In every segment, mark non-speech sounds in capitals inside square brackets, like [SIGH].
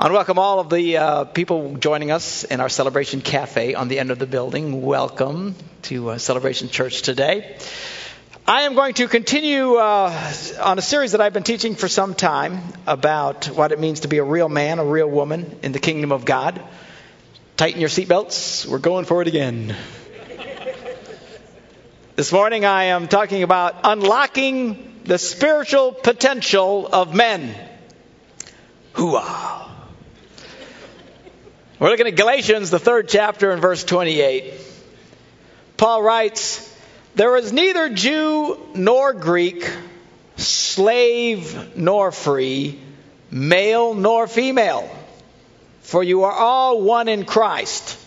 To welcome all of the uh, people joining us in our Celebration Cafe on the end of the building. Welcome to uh, Celebration Church today. I am going to continue uh, on a series that I've been teaching for some time about what it means to be a real man, a real woman in the kingdom of God. Tighten your seatbelts. We're going for it again. this morning I am talking about unlocking the spiritual potential of men. Hooah. We're looking at Galatians, the third chapter, and verse 28. Paul writes, There is neither Jew nor Greek, slave nor free, male nor female, for you are all one in Christ.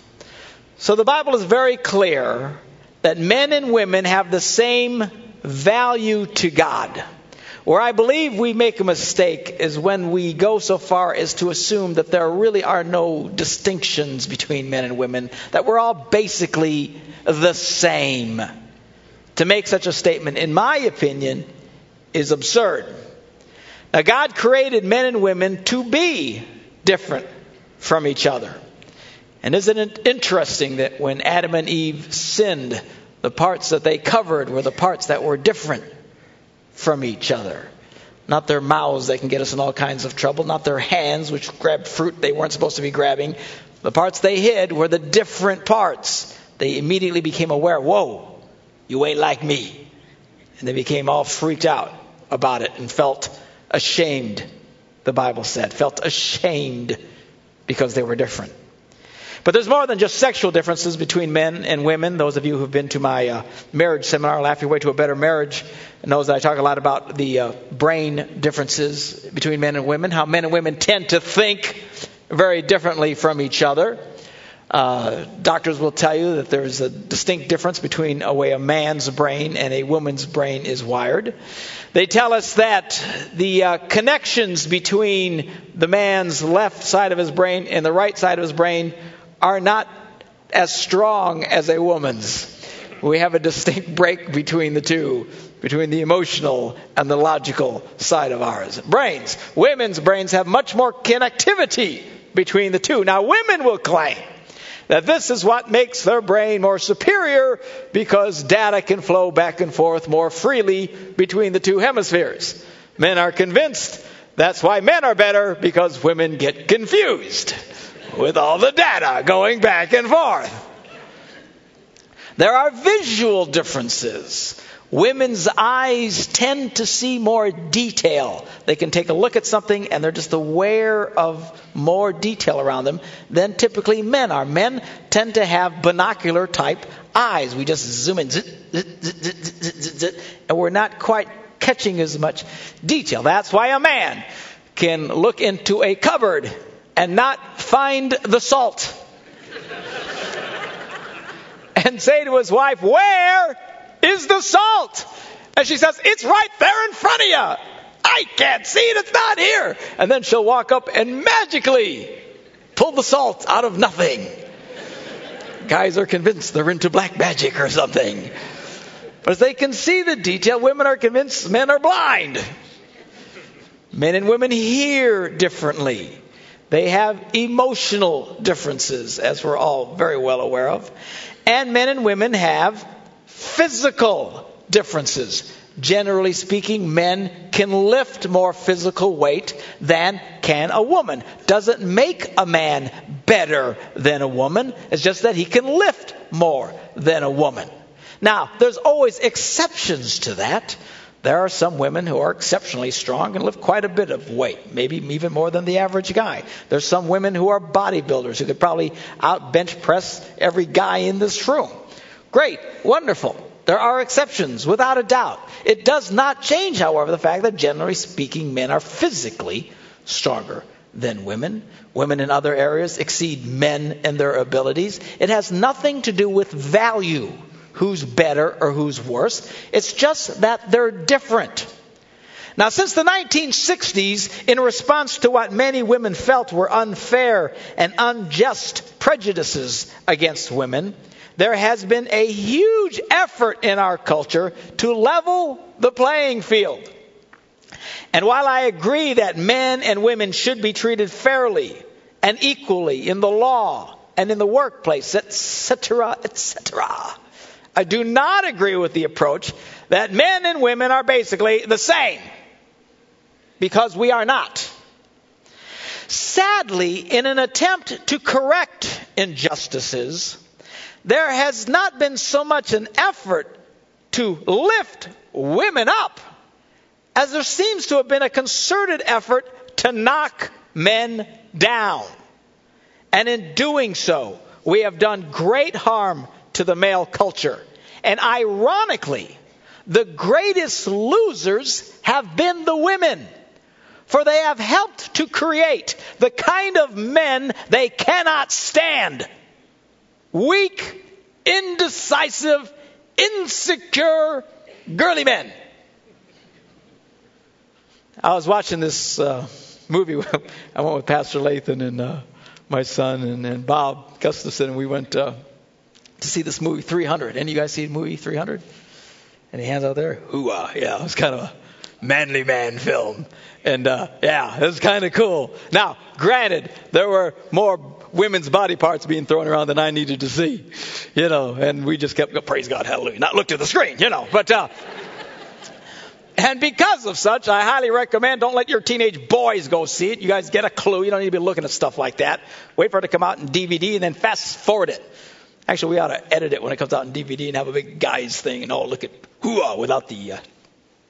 So the Bible is very clear that men and women have the same value to God. Where I believe we make a mistake is when we go so far as to assume that there really are no distinctions between men and women, that we're all basically the same. To make such a statement, in my opinion, is absurd. Now, God created men and women to be different from each other. And isn't it interesting that when Adam and Eve sinned, the parts that they covered were the parts that were different from each other. Not their mouths that can get us in all kinds of trouble, not their hands which grabbed fruit they weren't supposed to be grabbing. The parts they hid were the different parts. They immediately became aware, whoa, you ain't like me. And they became all freaked out about it and felt ashamed, the Bible said, felt ashamed because they were different. But there's more than just sexual differences between men and women. Those of you who've been to my uh, marriage seminar, Laugh Your Way to a Better Marriage, knows that I talk a lot about the uh, brain differences between men and women, how men and women tend to think very differently from each other. Uh, doctors will tell you that there's a distinct difference between a way a man's brain and a woman's brain is wired. They tell us that the uh, connections between the man's left side of his brain and the right side of his brain are not as strong as a woman's. We have a distinct break between the two, between the emotional and the logical side of ours. Brains. Women's brains have much more connectivity between the two. Now, women will claim that this is what makes their brain more superior because data can flow back and forth more freely between the two hemispheres. Men are convinced that's why men are better because women get confused with all the data going back and forth. There are visual differences. Women's eyes tend to see more detail. They can take a look at something and they're just aware of more detail around them than typically men are. Men tend to have binocular type eyes. We just zoom in, and we're not quite catching as much detail. That's why a man can look into a cupboard and not find the salt. and say to his wife, Where is the salt? And she says, It's right there in front of you. I can't see it. It's not here. And then she'll walk up and magically pull the salt out of nothing. Guys are convinced they're into black magic or something. But as they can see the detail, women are convinced men are blind. Men and women hear differently. They have emotional differences, as we're all very well aware of. And men and women have physical differences. Generally speaking, men can lift more physical weight than can a woman. Doesn't make a man better than a woman. It's just that he can lift more than a woman. Now, there's always exceptions to that. There are some women who are exceptionally strong and lift quite a bit of weight, maybe even more than the average guy. There's some women who are bodybuilders who could probably out bench press every guy in this room. Great, wonderful. There are exceptions, without a doubt. It does not change, however, the fact that generally speaking, men are physically stronger than women. Women in other areas exceed men in their abilities. It has nothing to do with value who's better or who's worse. It's just that they're different. Now, since the 1960s, in response to what many women felt were unfair and unjust prejudices against women, there has been a huge effort in our culture to level the playing field. And while I agree that men and women should be treated fairly and equally in the law and in the workplace, etc., etc., I do not agree with the approach that men and women are basically the same because we are not. Sadly, in an attempt to correct injustices, there has not been so much an effort to lift women up as there seems to have been a concerted effort to knock men down. And in doing so, we have done great harm to the male culture. And ironically, the greatest losers have been the women. For they have helped to create the kind of men they cannot stand. Weak, indecisive, insecure, girly men. I was watching this uh, movie. [LAUGHS] I went with Pastor Lathan and uh, my son and, and, Bob Gustafson, and we went uh, to see this movie 300. Any of you guys see the movie 300? Any hands out there? Hooah! Yeah, it was kind of a manly man film, and uh, yeah, it was kind of cool. Now, granted, there were more women's body parts being thrown around than I needed to see, you know, and we just kept, praise God, hallelujah, not look to the screen, you know, but. Uh, and because of such, I highly recommend don't let your teenage boys go see it. You guys get a clue. You don't need to be looking at stuff like that. Wait for it to come out in DVD and then fast forward it. Actually, we ought to edit it when it comes out in DVD and have a big guys thing and all look at hooah without the uh,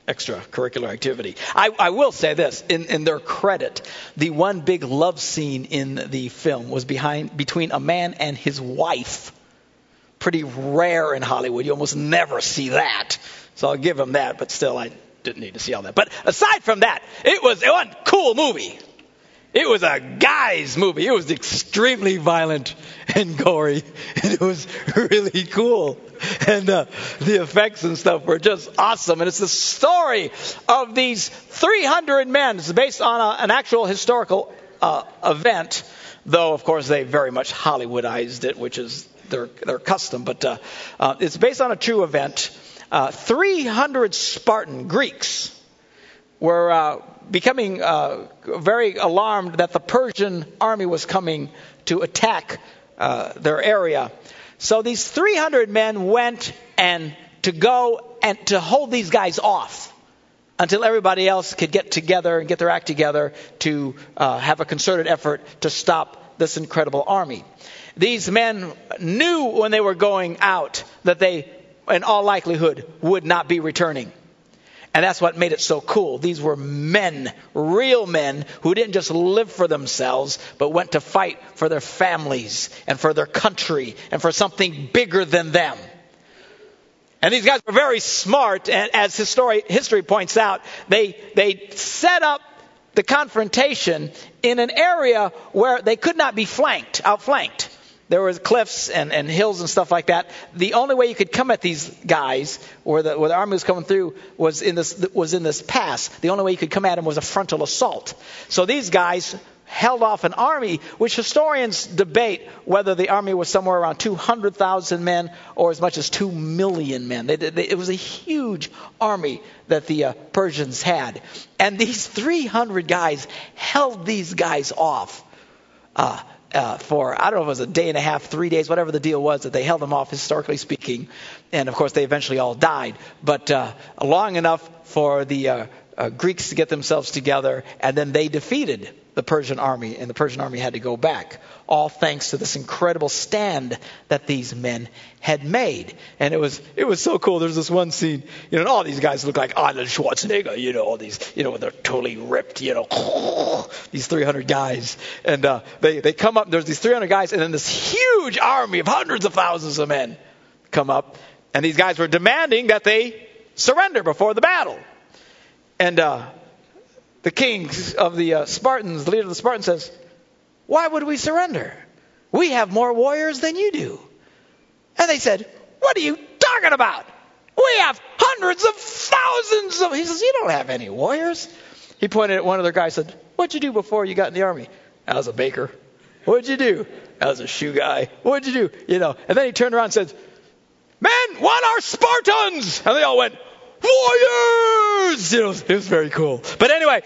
extracurricular activity. I, I, will say this, in, in, their credit, the one big love scene in the film was behind between a man and his wife. Pretty rare in Hollywood. You almost never see that. So I'll give him that, but still, I didn't need to see all that. But aside from that, it was, a cool movie. It was a guy's movie. It was extremely violent and gory, and it was really cool. And uh, the effects and stuff were just awesome. And it's the story of these 300 men. It's based on a, an actual historical uh, event, though, of course, they very much Hollywoodized it, which is their, their custom. But uh, uh it's based on a true event. Uh, 300 Spartan Greeks were uh, becoming uh, very alarmed that the Persian army was coming to attack uh, their area. So these 300 men went and to go and to hold these guys off until everybody else could get together and get their act together to uh, have a concerted effort to stop this incredible army. These men knew when they were going out that they, in all likelihood, would not be returning. And that's what made it so cool. These were men, real men, who didn't just live for themselves, but went to fight for their families and for their country and for something bigger than them. And these guys were very smart, and as history, history points out, they, they set up the confrontation in an area where they could not be flanked, outflanked there was cliffs and, and hills and stuff like that. The only way you could come at these guys, where the, where the army was coming through, was in this was in this pass. The only way you could come at them was a frontal assault. So these guys held off an army, which historians debate whether the army was somewhere around 200,000 men or as much as 2 million men. They, they, it was a huge army that the uh, Persians had. And these 300 guys held these guys off. Uh, uh, for I don't know if it was a day and a half, three days, whatever the deal was that they held them off, historically speaking, and of course they eventually all died. But uh, long enough for the uh, Greeks to get themselves together, and then they defeated the Persian army, and the Persian army had to go back. All thanks to this incredible stand that these men had made, and it was it was so cool. There's this one scene, you know, and all these guys look like Arnold Schwarzenegger, you know, all these, you know, they're totally ripped, you know, [LAUGHS] these 300 guys, and uh, they they come up. There's these 300 guys, and then this huge army of hundreds of thousands of men come up, and these guys were demanding that they surrender before the battle. And uh, the king of the uh, Spartans, the leader of the Spartans, says, Why would we surrender? We have more warriors than you do. And they said, What are you talking about? We have hundreds of thousands of. He says, You don't have any warriors. He pointed at one of their guys and said, What'd you do before you got in the army? I was a baker. What'd you do? I was a shoe guy. What'd you do? You know. And then he turned around and said, Men, what are Spartans? And they all went, warriors! You know, it was very cool. But anyway,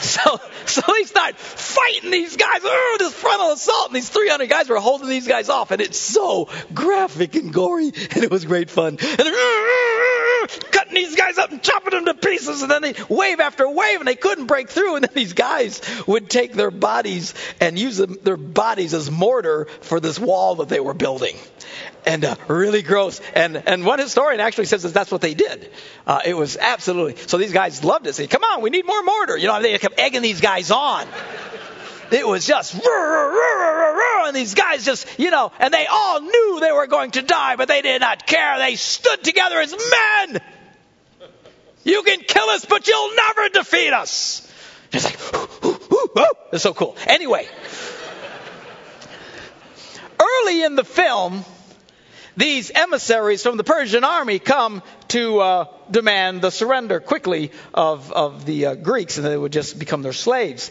so, so they start fighting these guys. Oh, this frontal assault. And these 300 guys were holding these guys off. And it's so graphic and gory. And it was great fun. And they're cutting these guys up and chopping them to pieces. And then they wave after wave and they couldn't break through. And then these guys would take their bodies and use them, their bodies as mortar for this wall that they were building and uh, really gross. And and one historian actually says that that's what they did. Uh, it was absolutely so. These guys loved it. Say, come on, we need more mortar. You know, they kept egging these guys on. It was just, and these guys just, you know, and they all knew they were going to die, but they did not care. They stood together as men. You can kill us, but you'll never defeat us. It's like, ooh, ooh, ooh, it's so cool. Anyway, early in the film, these emissaries from the Persian army come to uh, demand the surrender quickly of, of the uh, Greeks, and they would just become their slaves.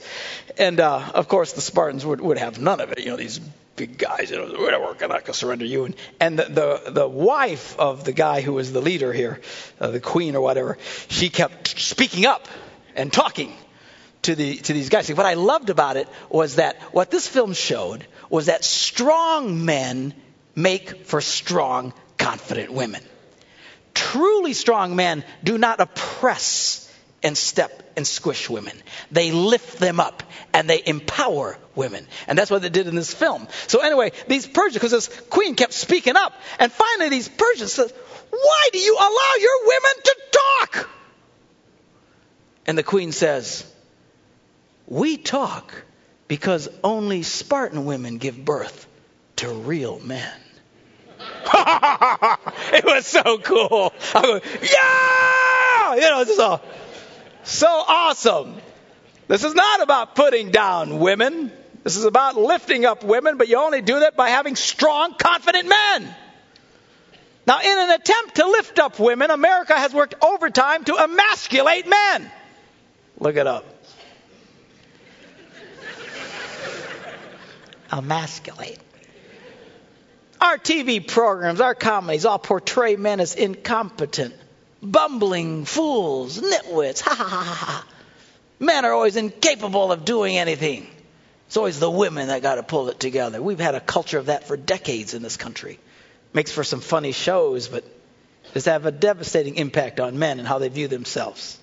And uh, of course, the Spartans would, would have none of it. You know, these big guys, you know, we're not going to surrender you. And, and the, the, the wife of the guy who was the leader here, uh, the queen or whatever, she kept speaking up and talking to the to these guys. See, What I loved about it was that what this film showed was that strong men make for strong, confident women. Truly strong men do not oppress and step and squish women. They lift them up and they empower women. And that's what they did in this film. So anyway, these Persians, because this queen kept speaking up, and finally these Persians said, why do you allow your women to talk? And the queen says, we talk because only Spartan women give birth to real men. [LAUGHS] it was so cool. I go, yeah! You know, it's so, so awesome. This is not about putting down women. This is about lifting up women, but you only do that by having strong, confident men. Now, in an attempt to lift up women, America has worked overtime to emasculate men. Look it up. Emasculate. Our TV programs, our comedies all portray men as incompetent, bumbling fools, nitwits. [LAUGHS] Ha ha ha ha. Men are always incapable of doing anything. It's always the women that got to pull it together. We've had a culture of that for decades in this country. Makes for some funny shows, but does have a devastating impact on men and how they view themselves.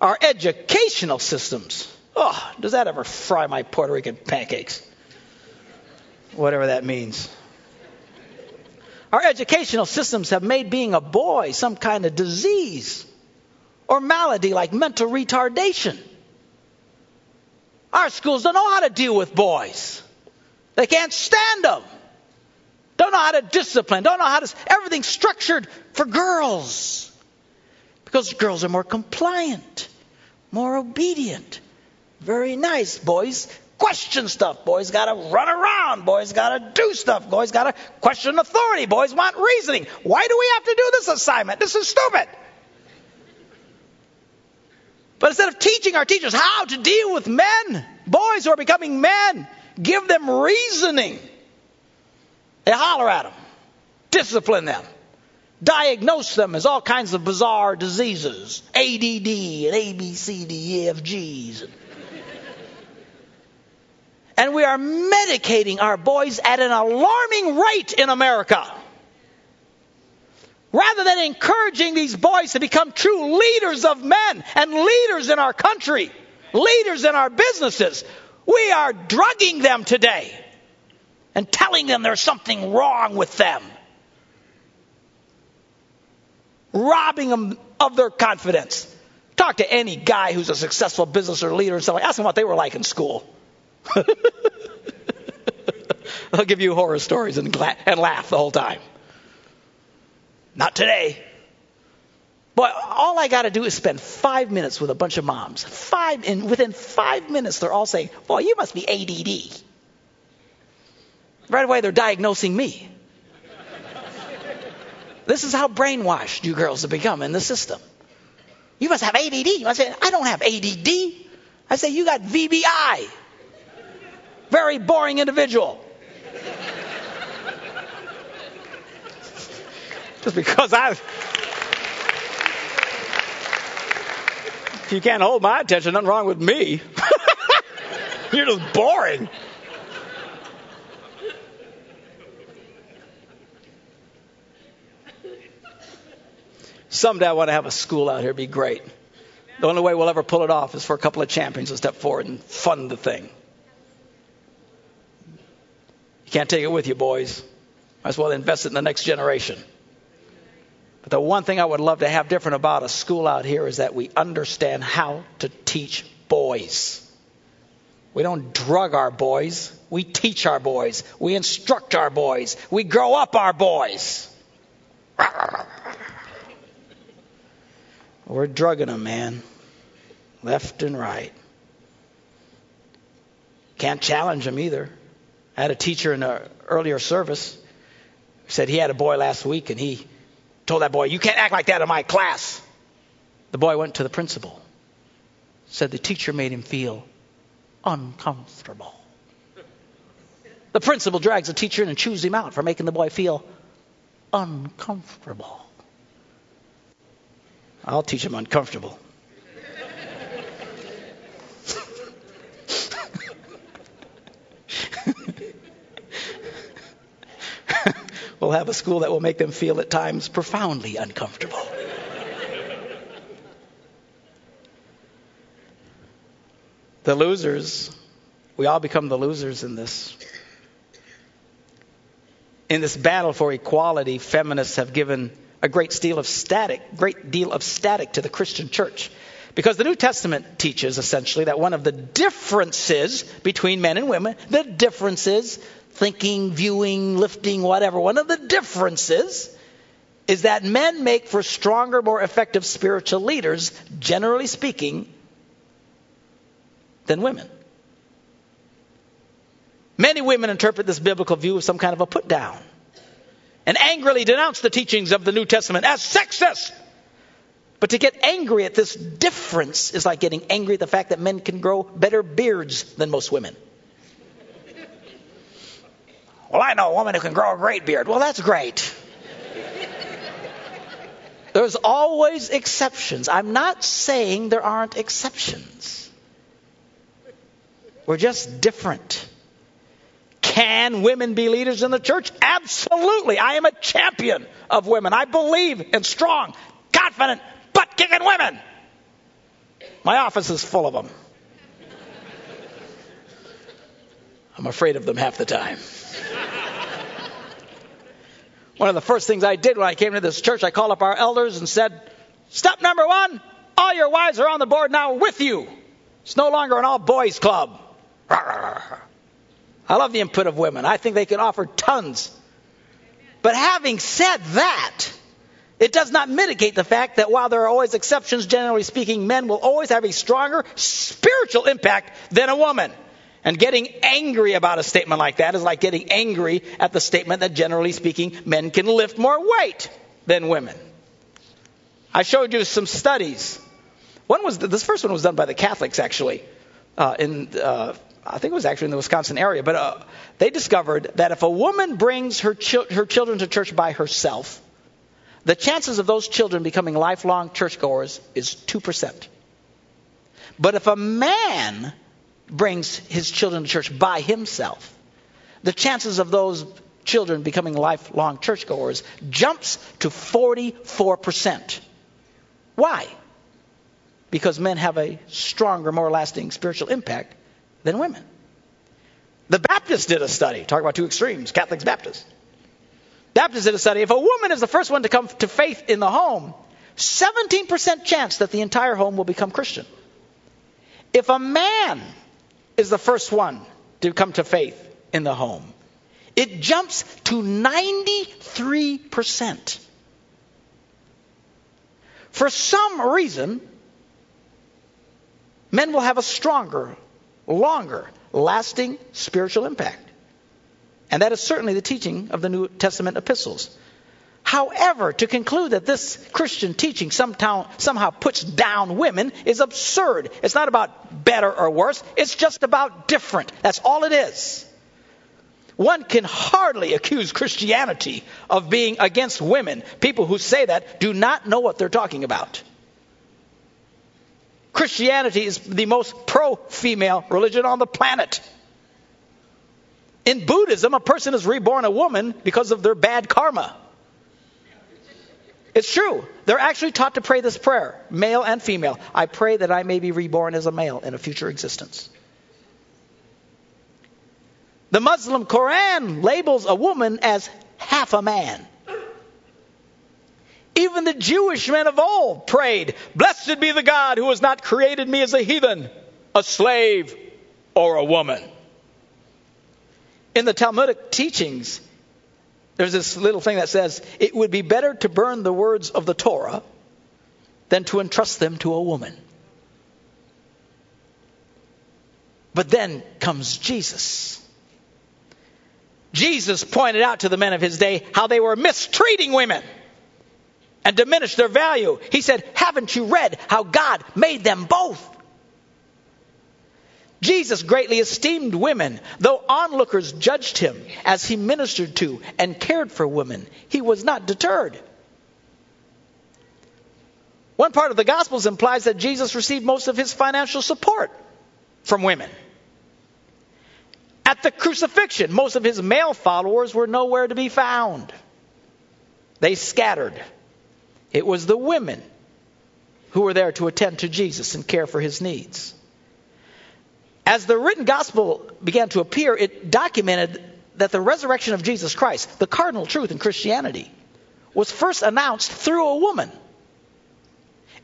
Our educational systems. Oh, does that ever fry my Puerto Rican pancakes? Whatever that means. Our educational systems have made being a boy some kind of disease or malady like mental retardation. Our schools don't know how to deal with boys. They can't stand them. Don't know how to discipline. Don't know how to. Everything's structured for girls. Because girls are more compliant, more obedient. Very nice. Boys question stuff. Boys got to run around. Boys got to do stuff. Boys got to question authority. Boys want reasoning. Why do we have to do this assignment? This is stupid. But instead of teaching our teachers how to deal with men, boys who are becoming men, give them reasoning. They holler at them, discipline them, diagnose them as all kinds of bizarre diseases, ADD and ABCDEFGs. And we are medicating our boys at an alarming rate in America. Rather than encouraging these boys to become true leaders of men and leaders in our country, leaders in our businesses, we are drugging them today and telling them there's something wrong with them. Robbing them of their confidence. Talk to any guy who's a successful business or leader and so ask them what they were like in school. [LAUGHS] I'll give you horror stories and, gla- and laugh the whole time. Not today. Boy, all I got to do is spend five minutes with a bunch of moms. Five, and within five minutes, they're all saying, "Boy, you must be ADD." Right away, they're diagnosing me. this is how brainwashed you girls have become in the system. You must have ADD. I say, I don't have ADD. I say, you got VBI. Very boring individual. Just because I If you can't hold my attention, nothing wrong with me. [LAUGHS] You're just boring. Someday I want to have a school out here. It'd be great. The only way we'll ever pull it off is for a couple of champions to step forward and fund the thing. You can't take it with you, boys. Might as well invest it in the next generation. But the one thing I would love to have different about a school out here is that we understand how to teach boys. We don't drug our boys. We teach our boys. We instruct our boys. We grow up our boys. [LAUGHS] We're drugging them, man. Left and right. Can't challenge them either. I had a teacher in an earlier service said he had a boy last week and he told that boy, You can't act like that in my class. The boy went to the principal. Said the teacher made him feel uncomfortable. The principal drags the teacher in and chews him out for making the boy feel uncomfortable. I'll teach him uncomfortable. We'll have a school that will make them feel at times profoundly uncomfortable. the losers, we all become the losers in this. In this battle for equality, feminists have given a great deal of static, great deal of static to the Christian church. Because the New Testament teaches essentially that one of the differences between men and women, the differences, thinking, viewing, lifting, whatever, one of the differences is that men make for stronger, more effective spiritual leaders, generally speaking, than women. Many women interpret this biblical view as some kind of a put down and angrily denounce the teachings of the New Testament as sexist. But to get angry at this difference is like getting angry at the fact that men can grow better beards than most women. Well, I know a woman who can grow a great beard. Well, that's great. There's always exceptions. I'm not saying there aren't exceptions. We're just different. Can women be leaders in the church? Absolutely. I am a champion of women. I believe in strong, confident, butt kicking women. My office is full of them. I'm afraid of them half the time. One of the first things I did when I came to this church, I called up our elders and said, Step number one, all your wives are on the board now with you. It's no longer an all boys club. I love the input of women. I think they can offer tons. But having said that, it does not mitigate the fact that while there are always exceptions, generally speaking, men will always have a stronger spiritual impact than a woman. And getting angry about a statement like that is like getting angry at the statement that generally speaking, men can lift more weight than women. I showed you some studies. One was this first one was done by the Catholics actually uh, in uh, I think it was actually in the Wisconsin area, but uh, they discovered that if a woman brings her, her children to church by herself, the chances of those children becoming lifelong churchgoers is 2%. But if a man brings his children to church by himself, the chances of those children becoming lifelong churchgoers jumps to 44%. Why? Because men have a stronger, more lasting spiritual impact than women. The Baptists did a study, talk about two extremes, Catholics, Baptists. Baptists did a study. If a woman is the first one to come to faith in the home, 17% chance that the entire home will become Christian. If a man is the first one to come to faith in the home, it jumps to 93%. For some reason, men will have a stronger longer lasting spiritual impact. And that is certainly the teaching of the New Testament epistles. However, to conclude that this Christian teaching somehow, somehow puts down women is absurd. It's not about better or worse, it's just about different. That's all it is. One can hardly accuse Christianity of being against women. People who say that do not know what they're talking about. Christianity is the most pro female religion on the planet. In Buddhism, a person is reborn a woman because of their bad karma. It's true. They're actually taught to pray this prayer, male and female. I pray that I may be reborn as a male in a future existence. The Muslim Quran labels a woman as half a man. Even the Jewish men of old prayed, Blessed be the God who has not created me as a heathen, a slave, or a woman. In the Talmudic teachings, there's this little thing that says, It would be better to burn the words of the Torah than to entrust them to a woman. But then comes Jesus. Jesus pointed out to the men of his day how they were mistreating women and diminished their value. He said, Haven't you read how God made them both? Jesus greatly esteemed women, though onlookers judged him as he ministered to and cared for women. He was not deterred. One part of the Gospels implies that Jesus received most of his financial support from women. At the crucifixion, most of his male followers were nowhere to be found. They scattered. It was the women who were there to attend to Jesus and care for his needs. As the written gospel began to appear, it documented that the resurrection of Jesus Christ, the cardinal truth in Christianity, was first announced through a woman.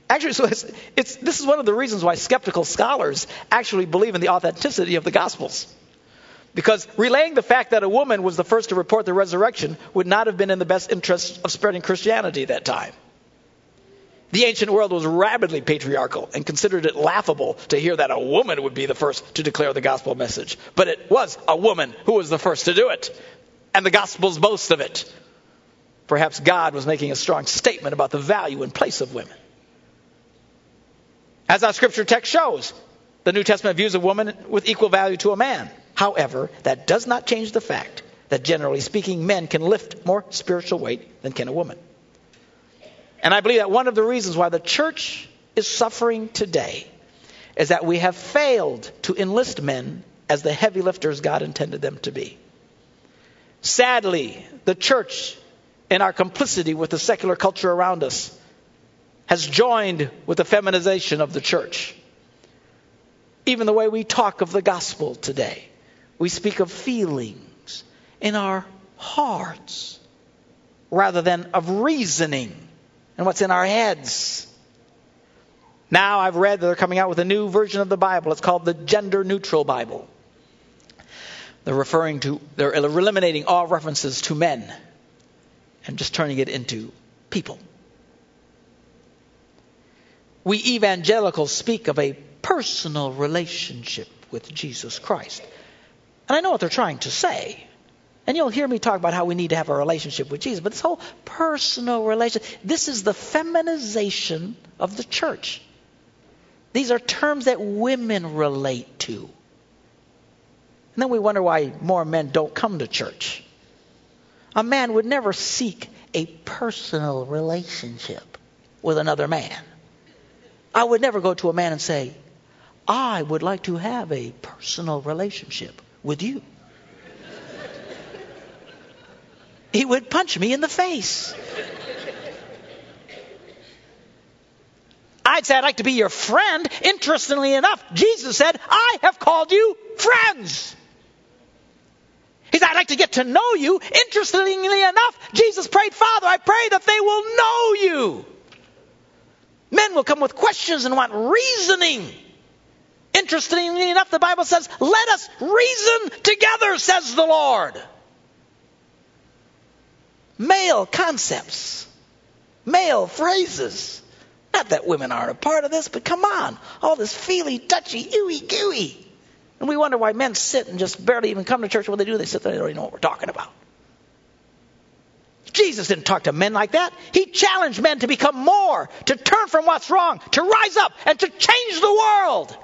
Actually, so it's, it's, this is one of the reasons why skeptical scholars actually believe in the authenticity of the Gospels. Because relaying the fact that a woman was the first to report the resurrection would not have been in the best interest of spreading Christianity at that time. The ancient world was rabidly patriarchal and considered it laughable to hear that a woman would be the first to declare the gospel message. But it was a woman who was the first to do it. And the gospels boast of it. Perhaps God was making a strong statement about the value and place of women. As our scripture text shows, the New Testament views a woman with equal value to a man. However, that does not change the fact that generally speaking, men can lift more spiritual weight than can a woman. And I believe that one of the reasons why the church is suffering today is that we have failed to enlist men as the heavy lifters God intended them to be. Sadly, the church, in our complicity with the secular culture around us, has joined with the feminization of the church. Even the way we talk of the gospel today, we speak of feelings in our hearts rather than of reasoning and what's in our heads. Now I've read that they're coming out with a new version of the Bible. It's called the Gender Neutral Bible. They're referring to, they're eliminating all references to men and just turning it into people. We evangelicals speak of a personal relationship with Jesus Christ. And I know what they're trying to say. And you'll hear me talk about how we need to have a relationship with Jesus, but this whole personal relationship, this is the feminization of the church. These are terms that women relate to. And then we wonder why more men don't come to church. A man would never seek a personal relationship with another man. I would never go to a man and say, I would like to have a personal relationship with you. He would punch me in the face. I'd say, I'd like to be your friend. Interestingly enough, Jesus said, I have called you friends. He said, I'd like to get to know you. Interestingly enough, Jesus prayed, Father, I pray that they will know you. Men will come with questions and want reasoning. Interestingly enough, the Bible says, Let us reason together, says the Lord male concepts, male phrases. Not that women aren't a part of this, but come on. All this feely, touchy, ooey gooey. And we wonder why men sit and just barely even come to church. What they do, they sit there, they don't even know what we're talking about. Jesus didn't talk to men like that. He challenged men to become more, to turn from what's wrong, to rise up, and to change the world.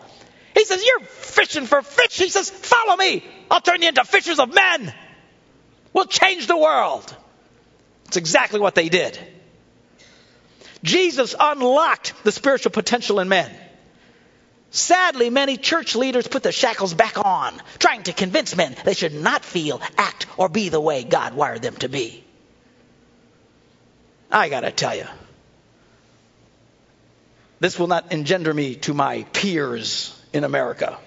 He says, You're fishing for fish. He says, Follow me. I'll turn you into fishers of men. We'll change the world. It's exactly what they did. Jesus unlocked the spiritual potential in men. Sadly, many church leaders put the shackles back on, trying to convince men they should not feel, act, or be the way God wired them to be. I got to tell you, this will not engender me to my peers in America.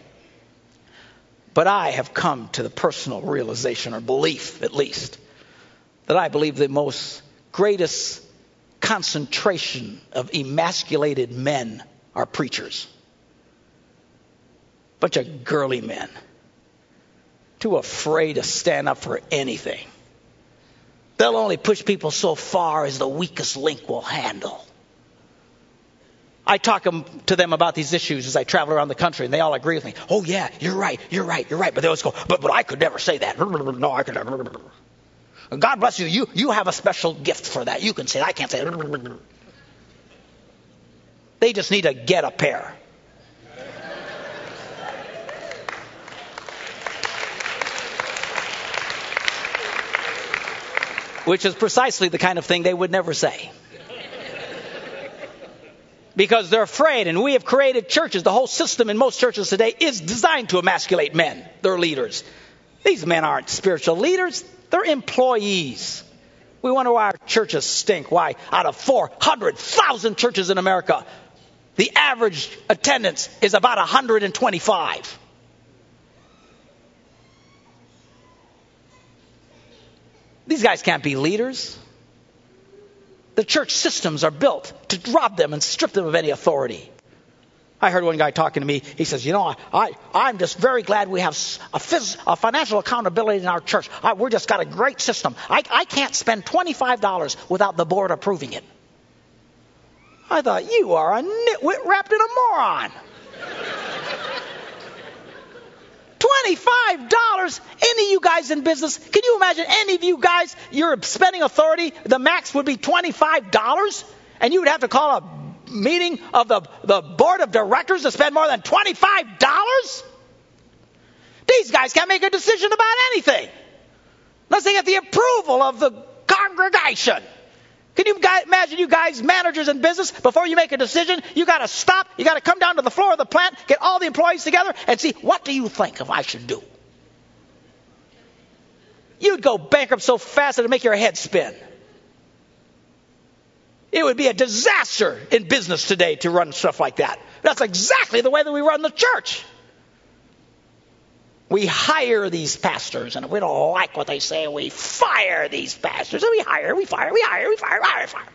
But I have come to the personal realization or belief, at least, that I believe the most greatest concentration of emasculated men are preachers bunch of girly men, too afraid to stand up for anything. They'll only push people so far as the weakest link will handle. I talk to them about these issues as I travel around the country, and they all agree with me. Oh, yeah, you're right, you're right, you're right. But they always go, but, but I could never say that. [LAUGHS] No, I could never. God bless you. You, you have a special gift for that. You can say, I can't say it. They just need to get a pair. which is precisely the kind of thing they would never say. Because they're afraid, and we have created churches. The whole system in most churches today is designed to emasculate men, their leaders. These men aren't spiritual leaders, they're employees. We wonder why our churches stink. Why, out of 400,000 churches in America, the average attendance is about 125. These guys can't be leaders. The church systems are built to rob them and strip them of any authority. I heard one guy talking to me. He says, You know, I, I, am just very glad we have a, phys, a financial accountability in our church. I, we're just got a great system. I, I can't spend $25 without the board approving it. I thought, You are a nitwit wrapped in a moron. $25. Any of you guys in business, can you imagine any of you guys, you're spending authority, the max would be $25, and you would have to call a meeting of the, the board of directors to spend more than $25? These guys can't make a decision about anything unless they get the approval of the congregation. Can you imagine you guys, managers in business, before you make a decision, you got to stop, you got to come down to the floor of the plant, get all the employees together, and see what do you think of I should do. You'd go bankrupt so fast that it'd make your head spin. It would be a disaster in business today to run stuff like that. That's exactly the way that we run the church. We hire these pastors, and if we don't like what they say, we fire these pastors. And we hire, we fire, we hire, we fire, we hire, we fire.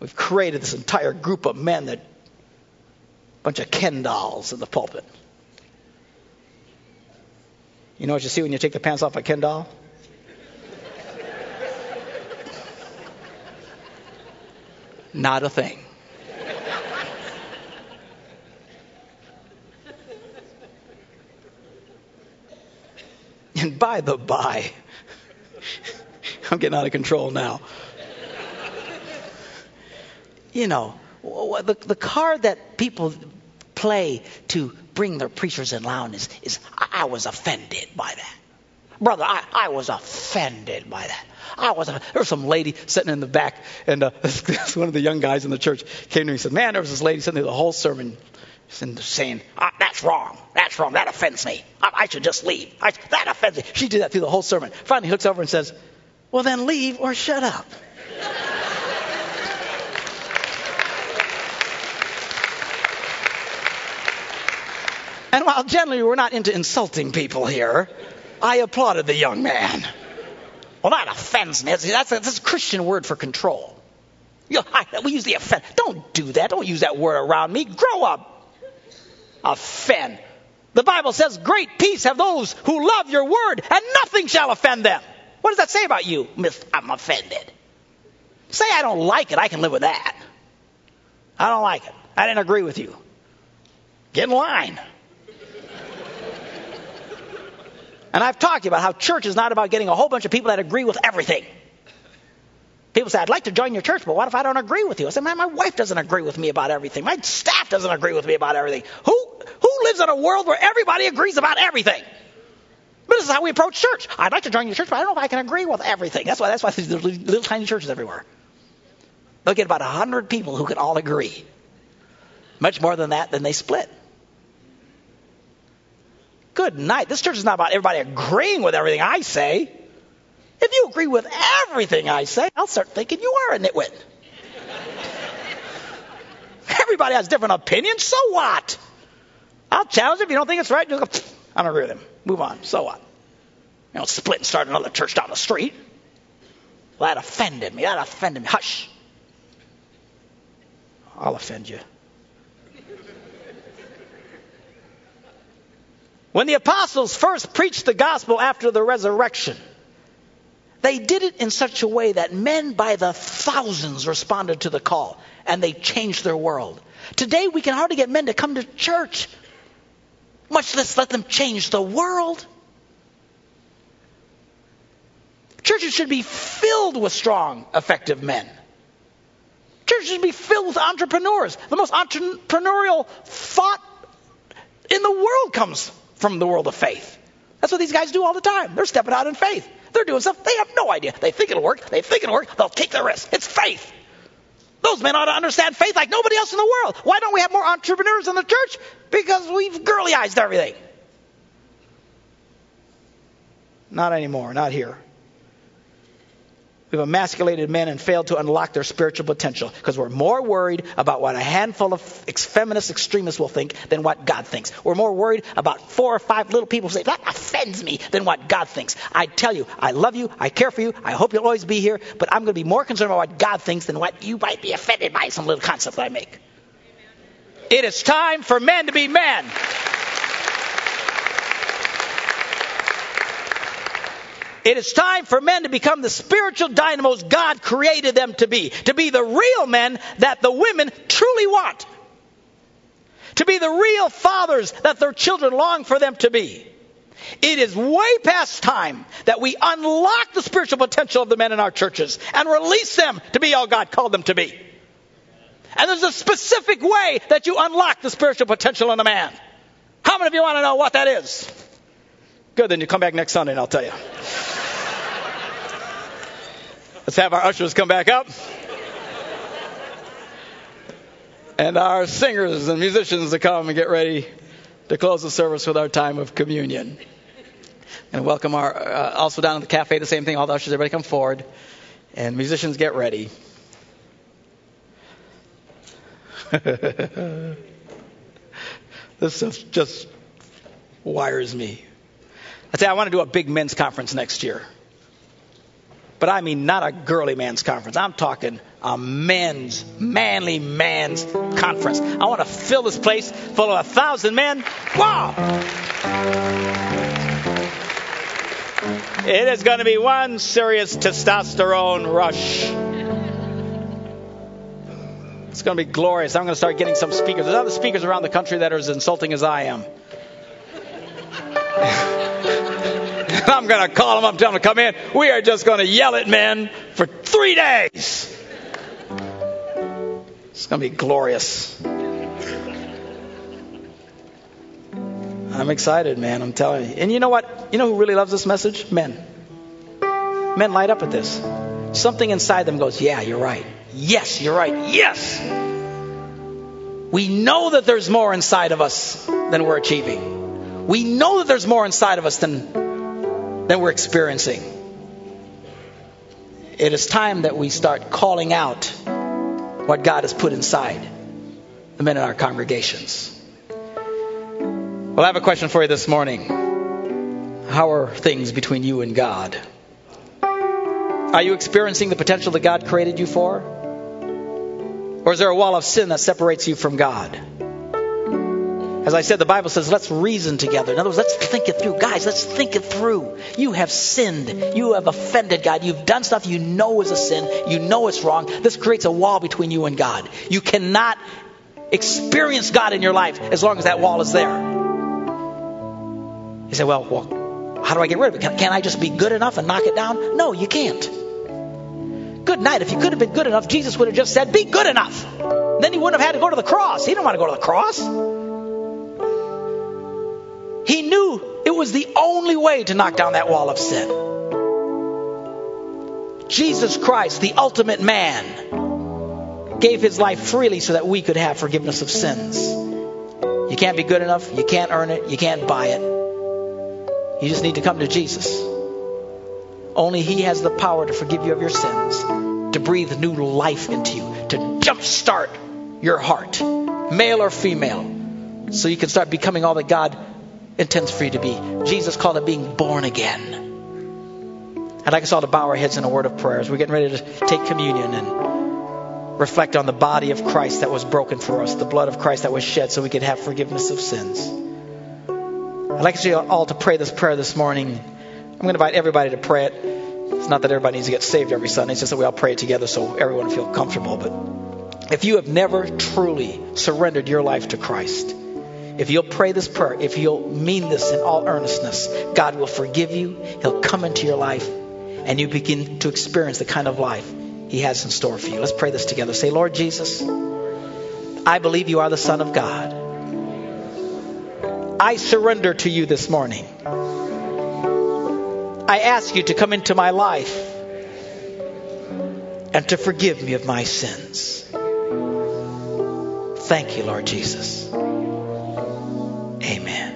We've created this entire group of men that bunch of Ken dolls in the pulpit. You know what you see when you take the pants off a Ken doll? Not a thing. And by the by, I'm getting out of control now. You know, the, the card that people play to bring their preachers in line is, is I was offended by that. Brother, I, I was offended by that. I was. There was some lady sitting in the back, and uh, [LAUGHS] one of the young guys in the church came to me and said, "Man, there was this lady sitting there the whole sermon saying, ah, that's wrong. That's wrong. That offends me. I, I should just leave. I, that offends me. She did that through the whole sermon. Finally, hooks over and says, well, then leave or shut up. and while generally we're not into insulting people here, I applauded the young man. Well, that offends me. That's a, that's a Christian word for control. You know, I, we use the offend. Don't do that. Don't use that word around me. Grow up offend. The Bible says, Great peace have those who love your word, and nothing shall offend them. What does that say about you? Miss? I'm offended. Say I don't like it, I can live with that. I don't like it. I didn't agree with you. Get in line. And I've talked about how church is not about getting a whole bunch of people that agree with everything. People say, I'd like to join your church, but what if I don't agree with you? I say, man, my wife doesn't agree with me about everything. My staff doesn't agree with me about everything. Who, who lives in a world where everybody agrees about everything? But this is how we approach church. I'd like to join your church, but I don't know if I can agree with everything. That's why, that's why there's little, tiny churches everywhere. They'll get about a hundred people who can all agree. Much more than that, then they split. Good night. This church is not about everybody agreeing with everything I say. If you agree with everything I say, I'll start thinking you are a nitwit. [LAUGHS] Everybody has different opinions. So what? I'll challenge if you don't think it's right. Go, I don't agree with him. Move on. So what? You know, split and start another church down the street. Well, that offended me. That offended me. Hush. I'll offend you. When the apostles first preached the gospel after the resurrection, they did it in such a way that men by the thousands responded to the call and they changed their world. Today, we can hardly get men to come to church, much less let them change the world. Churches should be filled with strong, effective men. Churches should be filled with entrepreneurs. The most entrepreneurial thought in the world comes from the world of faith. That's what these guys do all the time. They're stepping out in faith. They're doing stuff they have no idea. They think it'll work. They think it'll work. They'll take the risk. It's faith. Those men ought to understand faith like nobody else in the world. Why don't we have more entrepreneurs in the church? Because we've girlyized everything. Not anymore. Not here. We've emasculated men and failed to unlock their spiritual potential because we're more worried about what a handful of feminist extremists will think than what God thinks. We're more worried about four or five little people say, that offends me, than what God thinks. I tell you, I love you, I care for you, I hope you'll always be here, but I'm going to be more concerned about what God thinks than what you might be offended by some little concept I make. It is time for men to be men. It is time for men to become the spiritual dynamos God created them to be, to be the real men that the women truly want, to be the real fathers that their children long for them to be. It is way past time that we unlock the spiritual potential of the men in our churches and release them to be all God called them to be. And there's a specific way that you unlock the spiritual potential in a man. How many of you want to know what that is? Good, then you come back next Sunday and I'll tell you. Let's have our ushers come back up. And our singers and musicians to come and get ready to close the service with our time of communion. And welcome our, uh, also down at the cafe, the same thing. All the ushers, everybody come forward. And musicians, get ready. [LAUGHS] this stuff just wires me. I say I want to do a big men's conference next year. But I mean not a girly man's conference. I'm talking a men's, manly man's conference. I want to fill this place full of a thousand men. Wow! It is going to be one serious testosterone rush. It's going to be glorious. I'm going to start getting some speakers. There's other speakers around the country that are as insulting as I am. [LAUGHS] I'm going to call them up, tell them to come in. We are just going to yell at men for three days. It's going to be glorious. I'm excited, man. I'm telling you. And you know what? You know who really loves this message? Men. Men light up at this. Something inside them goes, Yeah, you're right. Yes, you're right. Yes. We know that there's more inside of us than we're achieving. We know that there's more inside of us than than we're experiencing. It is time that we start calling out what God has put inside the men in our congregations. Well, I have a question for you this morning. How are things between you and God? Are you experiencing the potential that God created you for? Or is there a wall of sin that separates you from God? As I said, the Bible says, let's reason together. In other words, let's think it through. Guys, let's think it through. You have sinned. You have offended God. You've done stuff you know is a sin. You know it's wrong. This creates a wall between you and God. You cannot experience God in your life as long as that wall is there. You say, well, well how do I get rid of it? Can, can I just be good enough and knock it down? No, you can't. Good night. If you could have been good enough, Jesus would have just said, be good enough. Then he wouldn't have had to go to the cross. He didn't want to go to the cross. He knew it was the only way to knock down that wall of sin. Jesus Christ, the ultimate man, gave his life freely so that we could have forgiveness of sins. You can't be good enough. You can't earn it. You can't buy it. You just need to come to Jesus. Only He has the power to forgive you of your sins, to breathe new life into you, to jumpstart your heart, male or female, so you can start becoming all that God intends for you to be. Jesus called it being born again. I'd like us all to bow our heads in a word of prayer as we're getting ready to take communion and reflect on the body of Christ that was broken for us, the blood of Christ that was shed so we could have forgiveness of sins. I'd like us all to pray this prayer this morning. I'm going to invite everybody to pray it. It's not that everybody needs to get saved every Sunday, it's just that we all pray it together so everyone feel comfortable. But if you have never truly surrendered your life to Christ, if you'll pray this prayer, if you'll mean this in all earnestness, God will forgive you. He'll come into your life and you begin to experience the kind of life He has in store for you. Let's pray this together. Say, Lord Jesus, I believe you are the Son of God. I surrender to you this morning. I ask you to come into my life and to forgive me of my sins. Thank you, Lord Jesus. Amen.